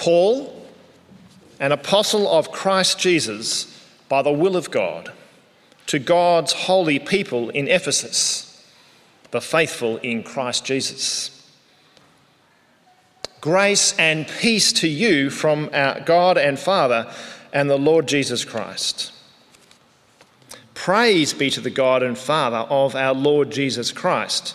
Paul, an apostle of Christ Jesus by the will of God, to God's holy people in Ephesus, the faithful in Christ Jesus. Grace and peace to you from our God and Father and the Lord Jesus Christ. Praise be to the God and Father of our Lord Jesus Christ,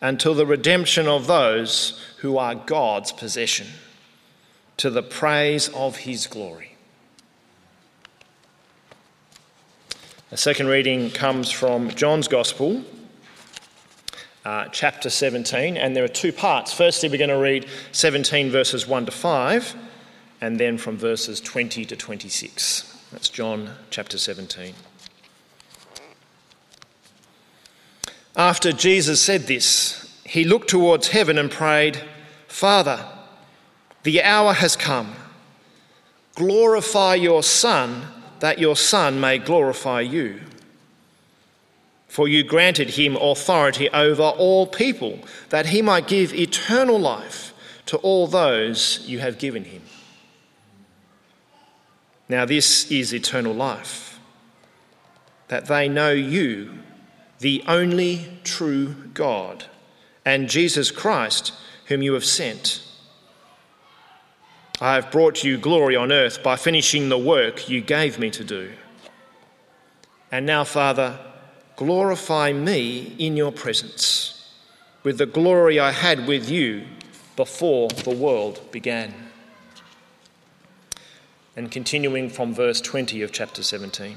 until the redemption of those who are God's possession, to the praise of his glory. The second reading comes from John's Gospel, uh, chapter 17, and there are two parts. Firstly, we're going to read 17 verses 1 to 5 and then from verses 20 to 26. That's John chapter 17. After Jesus said this, he looked towards heaven and prayed, Father, the hour has come. Glorify your Son, that your Son may glorify you. For you granted him authority over all people, that he might give eternal life to all those you have given him. Now, this is eternal life, that they know you, the only true God, and Jesus Christ, whom you have sent. I have brought you glory on earth by finishing the work you gave me to do. And now, Father, glorify me in your presence with the glory I had with you before the world began and continuing from verse 20 of chapter 17.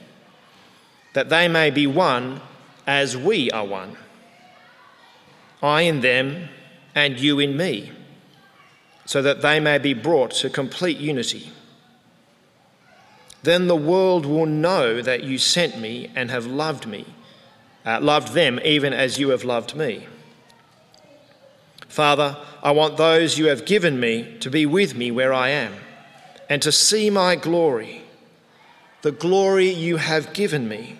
that they may be one as we are one. I in them and you in me, so that they may be brought to complete unity. Then the world will know that you sent me and have loved me, uh, loved them even as you have loved me. Father, I want those you have given me to be with me where I am and to see my glory, the glory you have given me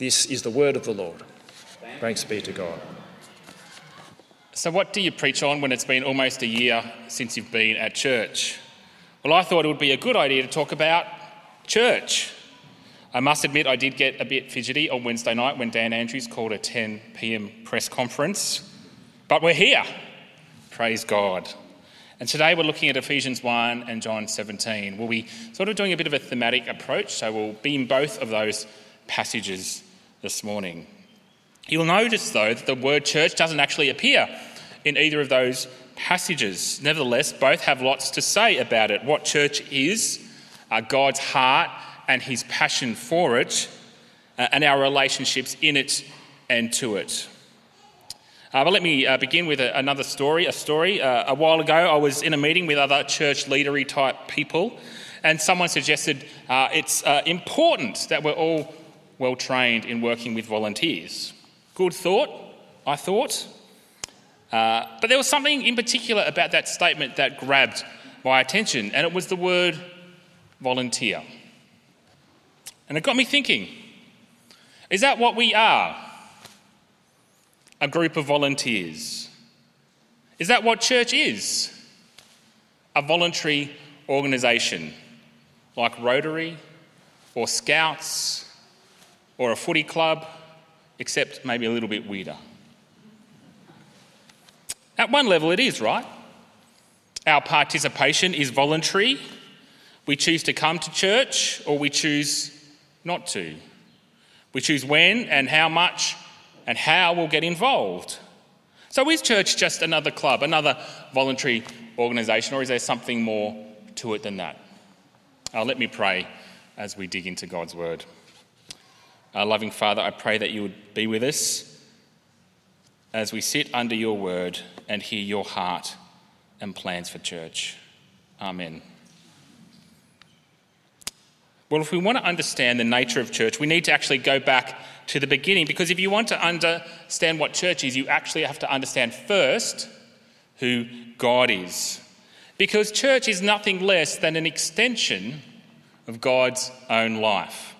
This is the word of the Lord. Thanks be to God. So, what do you preach on when it's been almost a year since you've been at church? Well, I thought it would be a good idea to talk about church. I must admit, I did get a bit fidgety on Wednesday night when Dan Andrews called a 10 pm press conference. But we're here. Praise God. And today we're looking at Ephesians 1 and John 17. We'll be sort of doing a bit of a thematic approach, so we'll be in both of those passages this morning. You'll notice, though, that the word church doesn't actually appear in either of those passages. Nevertheless, both have lots to say about it what church is, uh, God's heart and his passion for it, uh, and our relationships in it and to it. Uh, but let me uh, begin with a, another story. A story. Uh, a while ago, I was in a meeting with other church leadery type people, and someone suggested uh, it's uh, important that we're all well trained in working with volunteers. Good thought, I thought. Uh, but there was something in particular about that statement that grabbed my attention, and it was the word volunteer. And it got me thinking is that what we are? A group of volunteers. Is that what church is? A voluntary organisation like Rotary or Scouts or a footy club, except maybe a little bit weirder. At one level, it is, right? Our participation is voluntary. We choose to come to church or we choose not to. We choose when and how much and how we'll get involved. So, is church just another club, another voluntary organisation, or is there something more to it than that? Uh, let me pray as we dig into God's word. Our loving Father, I pray that you would be with us as we sit under your word and hear your heart and plans for church. Amen. Well, if we want to understand the nature of church, we need to actually go back to the beginning because if you want to understand what church is, you actually have to understand first who God is. Because church is nothing less than an extension of God's own life.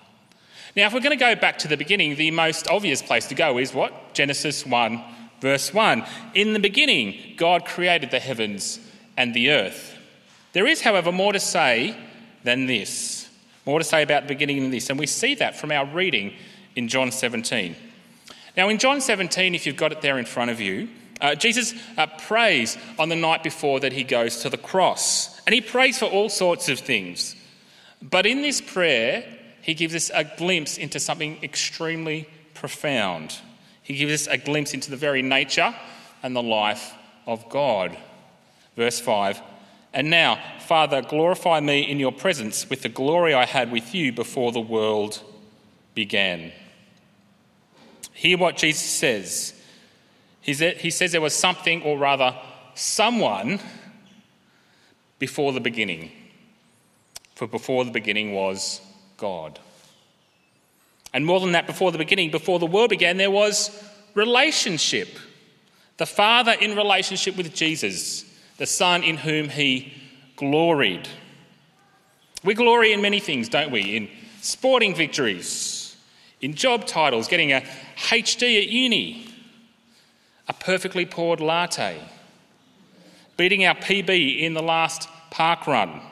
Now, if we're going to go back to the beginning, the most obvious place to go is what? Genesis 1, verse 1. In the beginning, God created the heavens and the earth. There is, however, more to say than this. More to say about the beginning of this, and we see that from our reading in John 17. Now, in John 17, if you've got it there in front of you, uh, Jesus uh, prays on the night before that he goes to the cross, and he prays for all sorts of things. But in this prayer, he gives us a glimpse into something extremely profound. He gives us a glimpse into the very nature and the life of God. Verse 5 and now, Father, glorify me in your presence with the glory I had with you before the world began. Hear what Jesus says. He says there was something, or rather, someone, before the beginning. For before the beginning was God. And more than that, before the beginning, before the world began, there was relationship. The Father in relationship with Jesus the Son in whom he gloried. We glory in many things, don't we? In sporting victories, in job titles, getting a HD at uni, a perfectly poured latte, beating our PB in the last park run,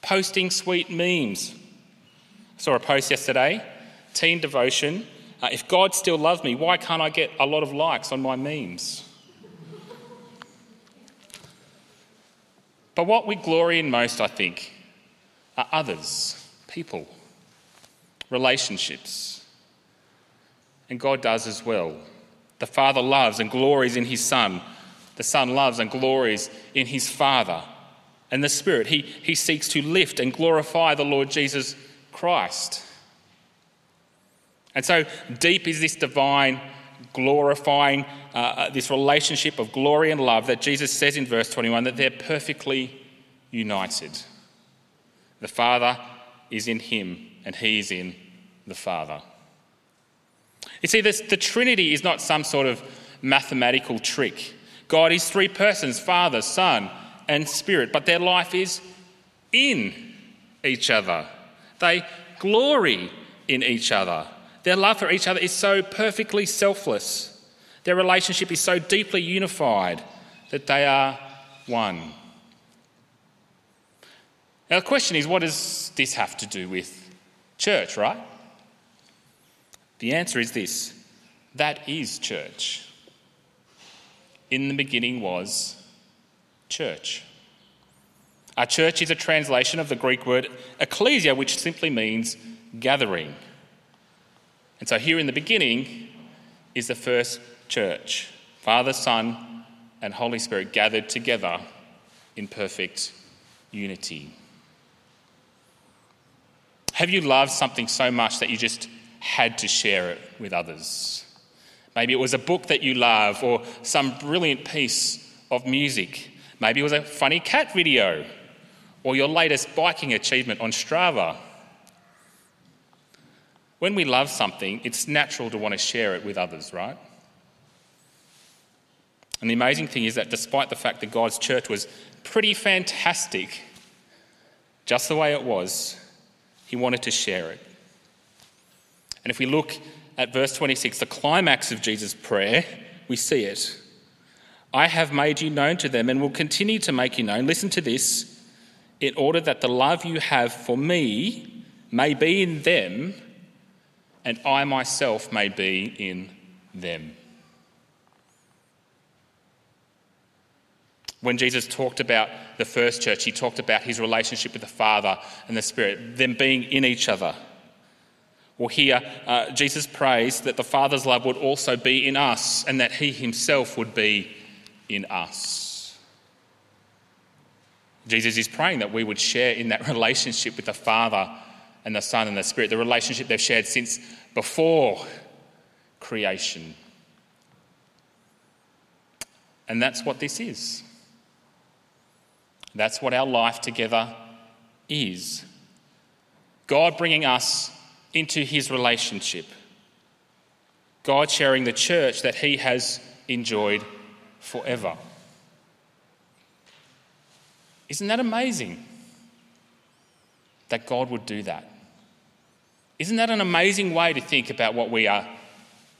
posting sweet memes. Saw a post yesterday, teen devotion. Uh, if God still loves me, why can't I get a lot of likes on my memes? But what we glory in most, I think, are others, people, relationships. And God does as well. The Father loves and glories in His Son. The Son loves and glories in His Father. And the Spirit, He, he seeks to lift and glorify the Lord Jesus Christ. And so deep is this divine, glorifying uh, uh, this relationship of glory and love that Jesus says in verse 21 that they're perfectly united. The Father is in him, and he is in the Father. You see, this, the Trinity is not some sort of mathematical trick. God is three persons Father, Son, and Spirit, but their life is in each other. They glory in each other. Their love for each other is so perfectly selfless. Their relationship is so deeply unified that they are one. Now, the question is what does this have to do with church, right? The answer is this that is church. In the beginning was church. A church is a translation of the Greek word ecclesia, which simply means gathering. And so, here in the beginning is the first church Father, Son, and Holy Spirit gathered together in perfect unity. Have you loved something so much that you just had to share it with others? Maybe it was a book that you love or some brilliant piece of music. Maybe it was a funny cat video or your latest biking achievement on Strava. When we love something, it's natural to want to share it with others, right? And the amazing thing is that despite the fact that God's church was pretty fantastic, just the way it was, He wanted to share it. And if we look at verse 26, the climax of Jesus' prayer, we see it. I have made you known to them and will continue to make you known. Listen to this in order that the love you have for me may be in them and I myself may be in them. When Jesus talked about the first church, he talked about his relationship with the Father and the Spirit, them being in each other. Well, here, uh, Jesus prays that the Father's love would also be in us and that he himself would be in us. Jesus is praying that we would share in that relationship with the Father and the Son and the Spirit, the relationship they've shared since before creation. And that's what this is. That's what our life together is. God bringing us into his relationship. God sharing the church that he has enjoyed forever. Isn't that amazing? That God would do that. Isn't that an amazing way to think about what we are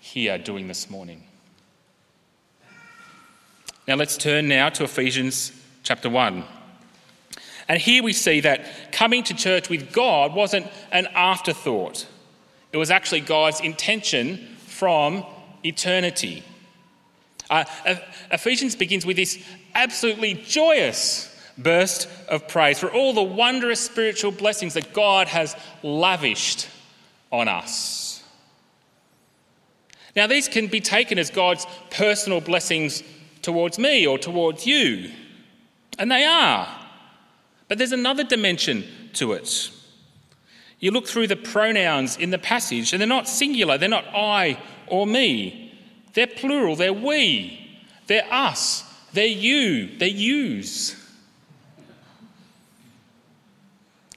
here doing this morning? Now let's turn now to Ephesians chapter 1. And here we see that coming to church with God wasn't an afterthought. It was actually God's intention from eternity. Uh, Ephesians begins with this absolutely joyous burst of praise for all the wondrous spiritual blessings that God has lavished on us. Now, these can be taken as God's personal blessings towards me or towards you, and they are. But there's another dimension to it. You look through the pronouns in the passage, and they're not singular, they're not I or me. They're plural, they're we, they're us, they're you, they're yous.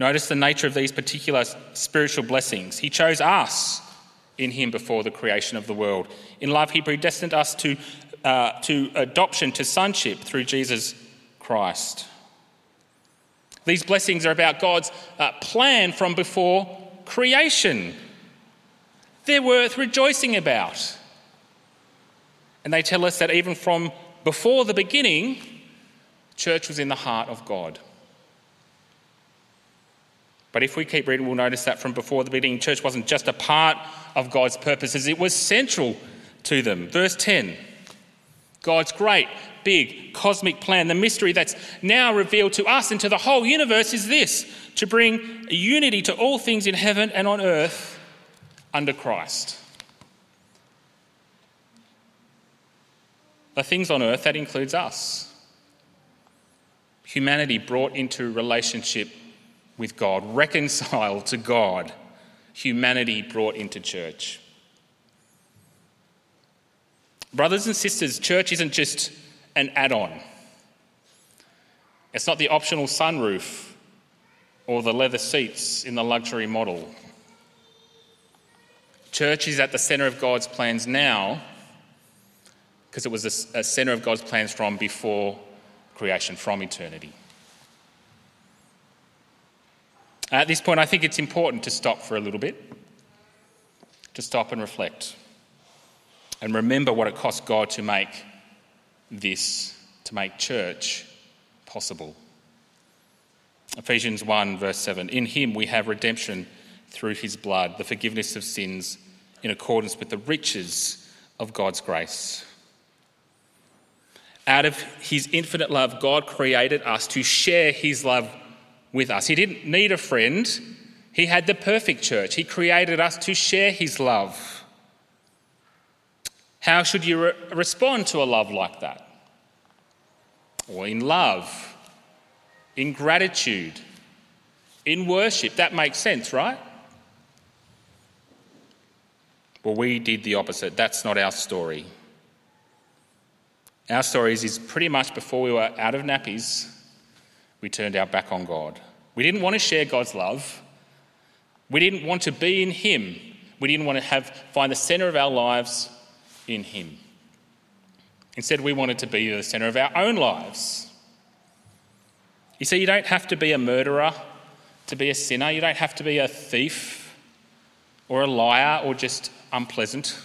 Notice the nature of these particular spiritual blessings. He chose us in him before the creation of the world. In love, he predestined us to, uh, to adoption to sonship through Jesus Christ. These blessings are about God's uh, plan from before creation. They're worth rejoicing about. And they tell us that even from before the beginning, church was in the heart of God. But if we keep reading, we'll notice that from before the beginning, church wasn't just a part of God's purposes, it was central to them. Verse 10 God's great, big, cosmic plan, the mystery that's now revealed to us and to the whole universe is this to bring unity to all things in heaven and on earth under Christ. The things on earth, that includes us. Humanity brought into relationship with God, reconciled to God. Humanity brought into church. Brothers and sisters, church isn't just an add on. It's not the optional sunroof or the leather seats in the luxury model. Church is at the centre of God's plans now because it was a, centre of God's plans from before creation, from eternity. At this point, I think it's important to stop for a little bit, to stop and reflect, and remember what it cost God to make this, to make church possible. Ephesians 1, verse 7 In him we have redemption through his blood, the forgiveness of sins in accordance with the riches of God's grace. Out of his infinite love, God created us to share his love with us. He didn't need a friend, he had the perfect church. He created us to share his love. How should you re- respond to a love like that? Or in love, in gratitude, in worship. That makes sense, right? Well, we did the opposite. That's not our story. Our story is pretty much before we were out of nappies, we turned our back on God. We didn't want to share God's love. We didn't want to be in Him. We didn't want to have, find the center of our lives in Him. Instead, we wanted to be the center of our own lives. You see, you don't have to be a murderer to be a sinner, you don't have to be a thief or a liar or just unpleasant.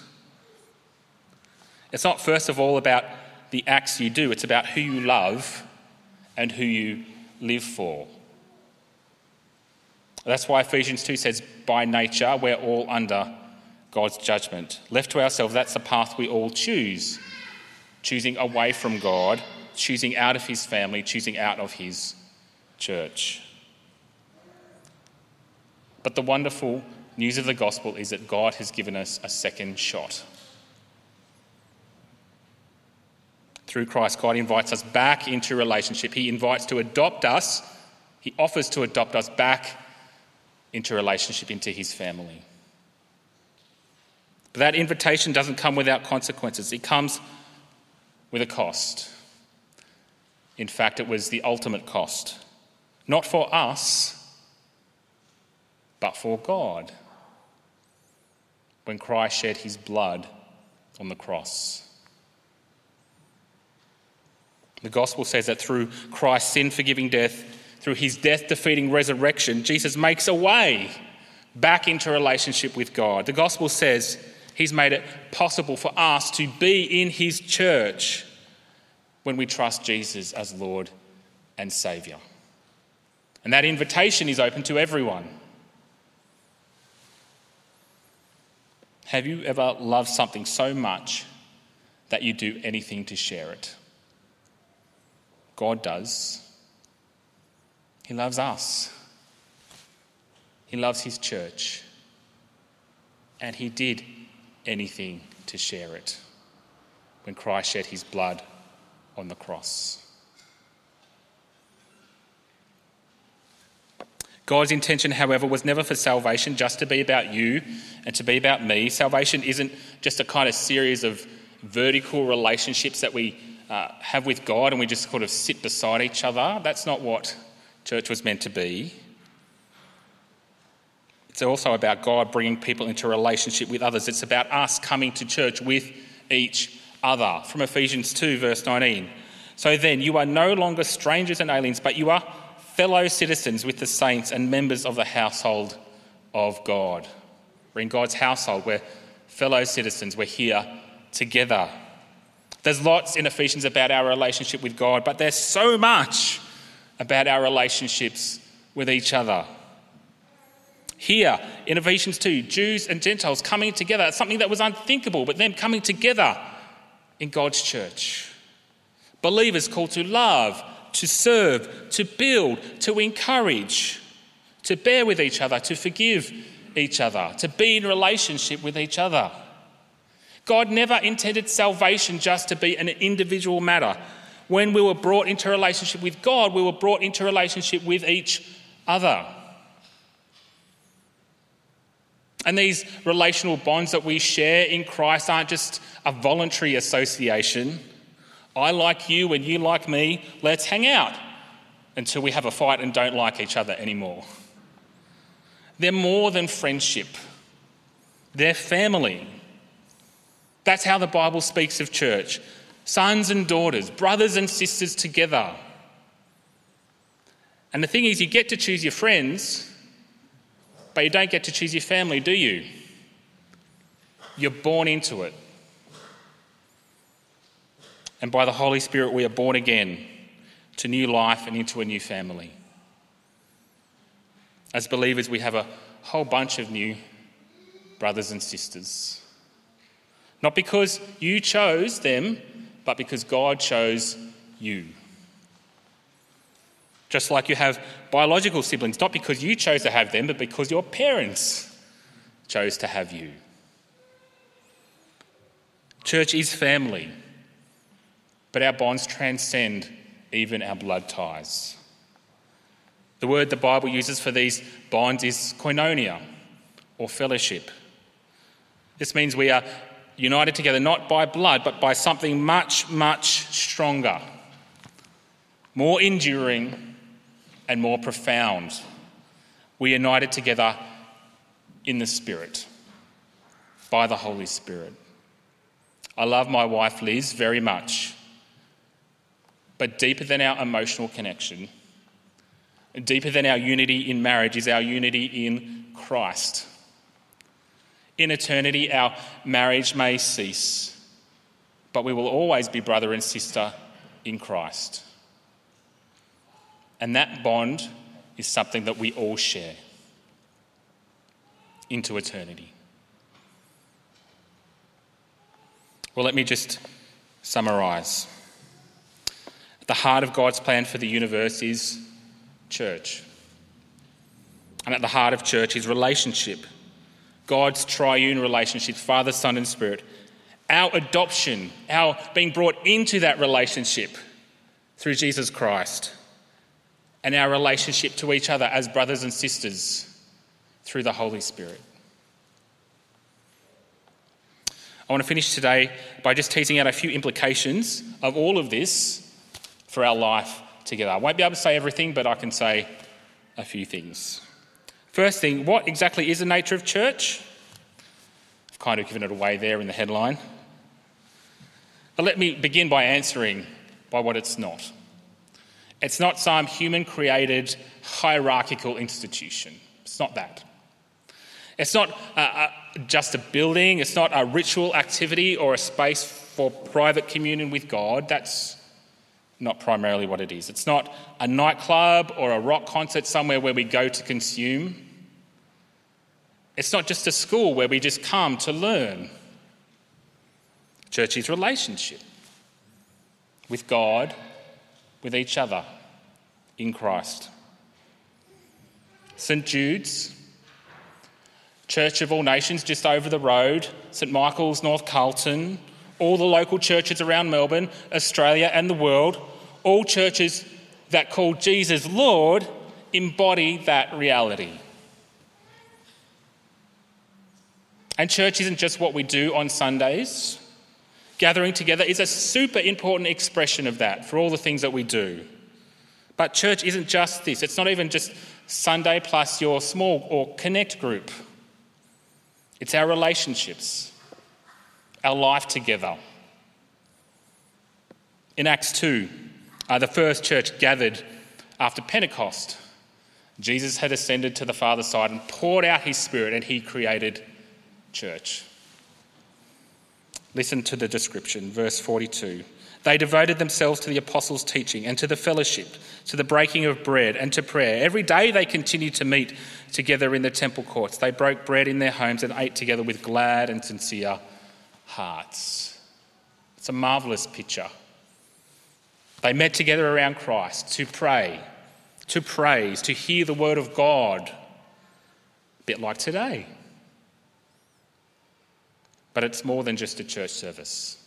It's not, first of all, about the acts you do, it's about who you love and who you live for. That's why Ephesians 2 says, by nature, we're all under God's judgment. Left to ourselves, that's the path we all choose choosing away from God, choosing out of His family, choosing out of His church. But the wonderful news of the gospel is that God has given us a second shot. Through Christ, God invites us back into relationship. He invites to adopt us, He offers to adopt us back into relationship, into His family. But that invitation doesn't come without consequences, it comes with a cost. In fact, it was the ultimate cost. Not for us, but for God when Christ shed his blood on the cross. The gospel says that through Christ's sin forgiving death, through his death defeating resurrection, Jesus makes a way back into relationship with God. The gospel says he's made it possible for us to be in his church when we trust Jesus as Lord and Saviour. And that invitation is open to everyone. Have you ever loved something so much that you do anything to share it? God does. He loves us. He loves His church. And He did anything to share it when Christ shed His blood on the cross. God's intention, however, was never for salvation just to be about you and to be about me. Salvation isn't just a kind of series of vertical relationships that we uh, have with God and we just sort of sit beside each other. That's not what church was meant to be. It's also about God bringing people into relationship with others. It's about us coming to church with each other. From Ephesians 2, verse 19. So then, you are no longer strangers and aliens, but you are fellow citizens with the saints and members of the household of God. We're in God's household, we're fellow citizens, we're here together. There's lots in Ephesians about our relationship with God, but there's so much about our relationships with each other. Here in Ephesians 2, Jews and Gentiles coming together, something that was unthinkable, but them coming together in God's church. Believers called to love, to serve, to build, to encourage, to bear with each other, to forgive each other, to be in relationship with each other. God never intended salvation just to be an individual matter. When we were brought into relationship with God, we were brought into relationship with each other. And these relational bonds that we share in Christ aren't just a voluntary association. I like you and you like me, let's hang out until we have a fight and don't like each other anymore. They're more than friendship, they're family. That's how the Bible speaks of church sons and daughters, brothers and sisters together. And the thing is, you get to choose your friends, but you don't get to choose your family, do you? You're born into it. And by the Holy Spirit, we are born again to new life and into a new family. As believers, we have a whole bunch of new brothers and sisters. Not because you chose them, but because God chose you. Just like you have biological siblings, not because you chose to have them, but because your parents chose to have you. Church is family, but our bonds transcend even our blood ties. The word the Bible uses for these bonds is koinonia, or fellowship. This means we are united together not by blood, but by something much, much stronger, more enduring, and more profound. We are united together in the Spirit, by the Holy Spirit. I love my wife Liz very much, but deeper than our emotional connection, deeper than our unity in marriage, is our unity in Christ. In eternity, our marriage may cease, but we will always be brother and sister in Christ. And that bond is something that we all share into eternity. Well, let me just summarise. At the heart of God's plan for the universe is church. And at the heart of church is relationship God's triune relationship, Father, Son, and Spirit. Our adoption, our being brought into that relationship through Jesus Christ, and our relationship to each other as brothers and sisters through the Holy Spirit. I want to finish today by just teasing out a few implications of all of this for our life together. I won't be able to say everything, but I can say a few things. First thing, what exactly is the nature of church? I've kind of given it away there in the headline. But let me begin by answering by what it's not. It's not some human created hierarchical institution. It's not that. It's not just a building, it's not a ritual activity or a space for private communion with God. That's not primarily what it is. It's not a nightclub or a rock concert somewhere where we go to consume. It's not just a school where we just come to learn. Church is relationship with God, with each other in Christ. St. Jude's, Church of All Nations just over the road, St. Michael's, North Carlton, all the local churches around Melbourne, Australia, and the world, all churches that call Jesus Lord embody that reality. And church isn't just what we do on Sundays. Gathering together is a super important expression of that for all the things that we do. But church isn't just this, it's not even just Sunday plus your small or connect group. It's our relationships, our life together. In Acts 2, uh, the first church gathered after Pentecost. Jesus had ascended to the Father's side and poured out his Spirit, and he created church. Listen to the description, verse 42. They devoted themselves to the apostles' teaching and to the fellowship, to the breaking of bread and to prayer. Every day they continued to meet together in the temple courts. They broke bread in their homes and ate together with glad and sincere hearts. It's a marvelous picture. They met together around Christ to pray, to praise, to hear the word of God, a bit like today. But it's more than just a church service.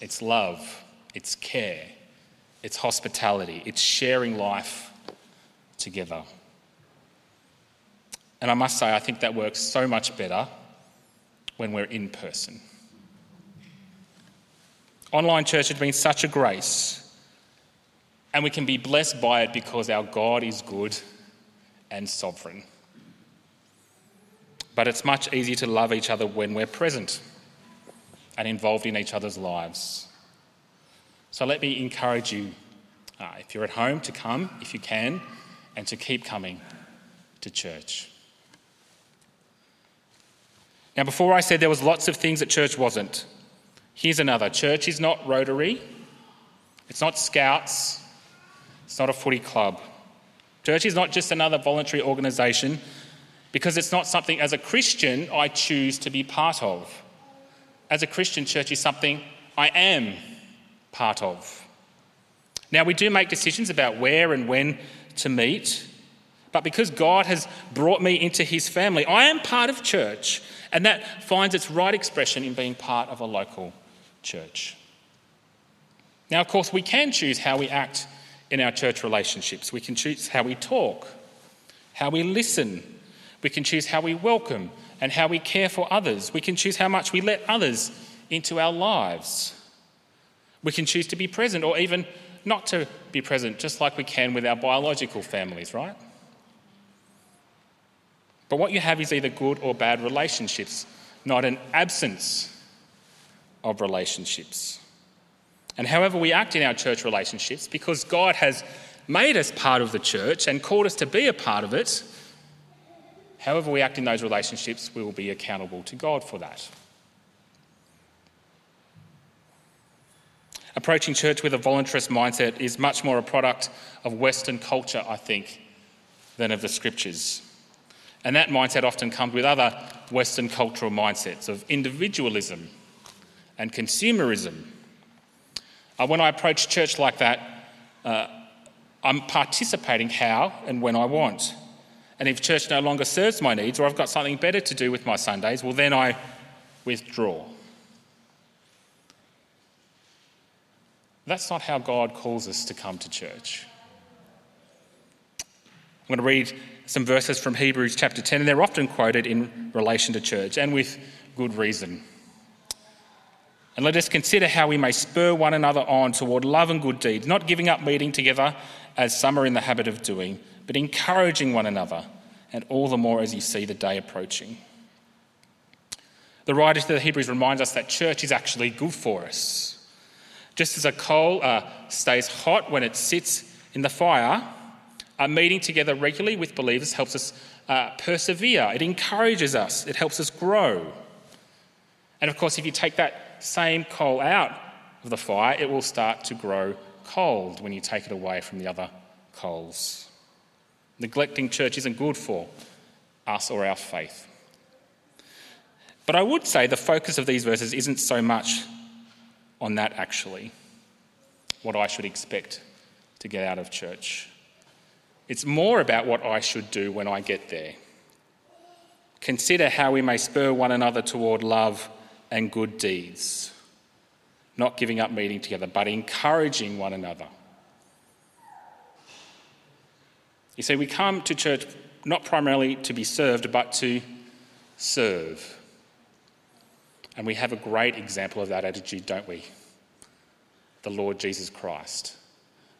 It's love, it's care, it's hospitality, it's sharing life together. And I must say, I think that works so much better when we're in person. Online church has been such a grace, and we can be blessed by it because our God is good and sovereign. But it's much easier to love each other when we're present and involved in each other's lives. So let me encourage you, uh, if you're at home, to come if you can and to keep coming to church. Now, before I said there was lots of things that church wasn't, here's another. Church is not Rotary, it's not Scouts, it's not a footy club. Church is not just another voluntary organisation because it's not something as a Christian I choose to be part of. As a Christian, church is something I am part of. Now, we do make decisions about where and when to meet, but because God has brought me into his family, I am part of church, and that finds its right expression in being part of a local church. Now, of course, we can choose how we act in our church relationships. We can choose how we talk, how we listen, we can choose how we welcome and how we care for others. We can choose how much we let others into our lives. We can choose to be present or even not to be present, just like we can with our biological families, right? But what you have is either good or bad relationships, not an absence of relationships. And however we act in our church relationships, because God has made us part of the church and called us to be a part of it, however we act in those relationships, we will be accountable to God for that. Approaching church with a voluntarist mindset is much more a product of Western culture, I think, than of the scriptures. And that mindset often comes with other Western cultural mindsets of individualism and consumerism. Uh, when I approach church like that, uh, I'm participating how and when I want. And if church no longer serves my needs or I've got something better to do with my Sundays, well, then I withdraw. That's not how God calls us to come to church. I'm going to read some verses from Hebrews chapter 10, and they're often quoted in relation to church, and with good reason. And let us consider how we may spur one another on toward love and good deeds, not giving up meeting together as some are in the habit of doing, but encouraging one another, and all the more as you see the day approaching. The writer to the Hebrews reminds us that church is actually good for us. Just as a coal uh, stays hot when it sits in the fire, a meeting together regularly with believers helps us uh, persevere. It encourages us, it helps us grow. And of course, if you take that same coal out of the fire, it will start to grow cold when you take it away from the other coals. Neglecting church isn't good for us or our faith. But I would say the focus of these verses isn't so much on that actually, what I should expect to get out of church. It's more about what I should do when I get there. Consider how we may spur one another toward love and good deeds, not giving up meeting together, but encouraging one another. You see, we come to church not primarily to be served, but to serve. And we have a great example of that attitude, don't we? The Lord Jesus Christ,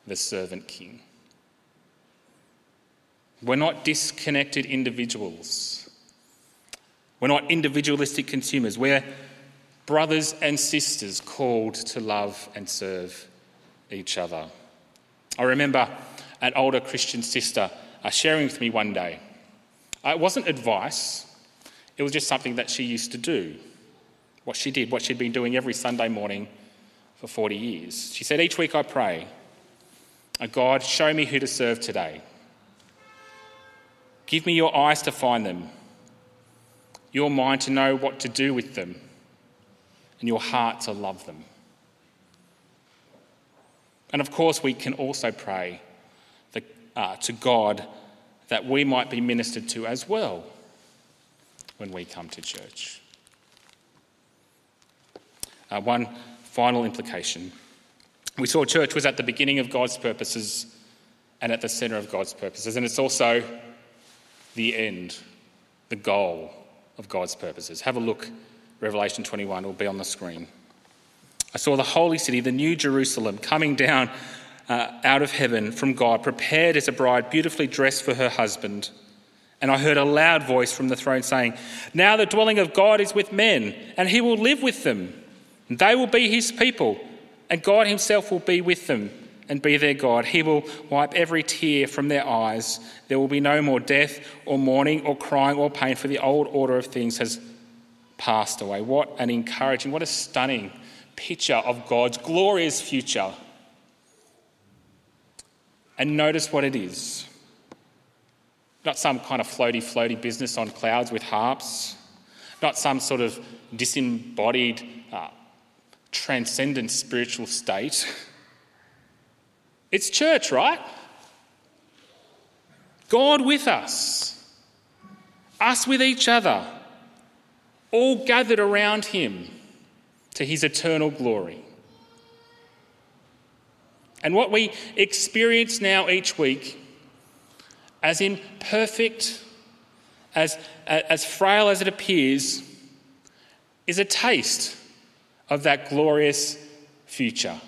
the servant king. We're not disconnected individuals. We're not individualistic consumers. We're brothers and sisters called to love and serve each other. I remember an older Christian sister uh, sharing with me one day. Uh, it wasn't advice, it was just something that she used to do what she did, what she'd been doing every Sunday morning for 40 years. She said, Each week I pray, God, show me who to serve today. Give me your eyes to find them, your mind to know what to do with them, and your heart to love them. And of course, we can also pray uh, to God that we might be ministered to as well when we come to church. Uh, one final implication. We saw church was at the beginning of God's purposes and at the center of God's purposes, and it's also the end, the goal of God's purposes. Have a look, Revelation 21 will be on the screen. I saw the holy city, the new Jerusalem, coming down uh, out of heaven from God, prepared as a bride, beautifully dressed for her husband. And I heard a loud voice from the throne saying, Now the dwelling of God is with men, and he will live with them. They will be his people, and God himself will be with them and be their God. He will wipe every tear from their eyes. There will be no more death or mourning or crying or pain, for the old order of things has passed away. What an encouraging, what a stunning picture of God's glorious future. And notice what it is not some kind of floaty, floaty business on clouds with harps, not some sort of disembodied, uh, transcendent spiritual state. It's church, right? God with us, us with each other, all gathered around Him to His eternal glory. And what we experience now each week, as imperfect, as, as frail as it appears, is a taste of that glorious future.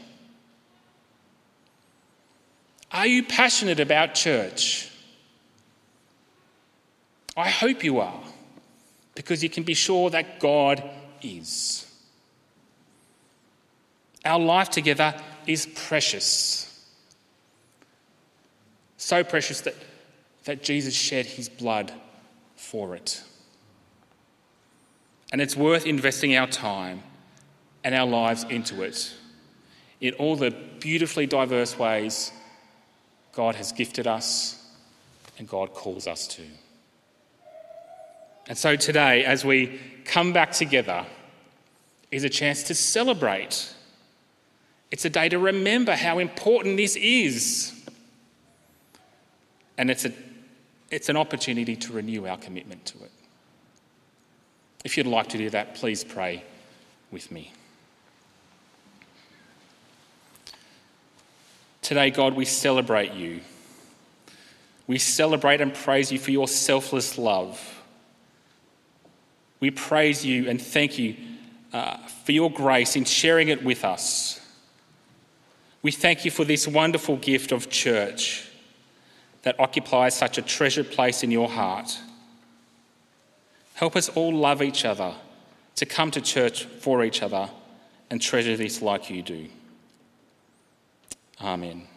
Are you passionate about church? I hope you are, because you can be sure that God is. Our life together is precious. So precious that, that Jesus shed his blood for it. And it's worth investing our time and our lives into it in all the beautifully diverse ways God has gifted us and God calls us to. And so today, as we come back together, is a chance to celebrate. It's a day to remember how important this is. And it's, a, it's an opportunity to renew our commitment to it. If you'd like to do that, please pray with me. Today, God, we celebrate you. We celebrate and praise you for your selfless love. We praise you and thank you uh, for your grace in sharing it with us. We thank you for this wonderful gift of church that occupies such a treasured place in your heart. Help us all love each other, to come to church for each other, and treasure this like you do. Amen.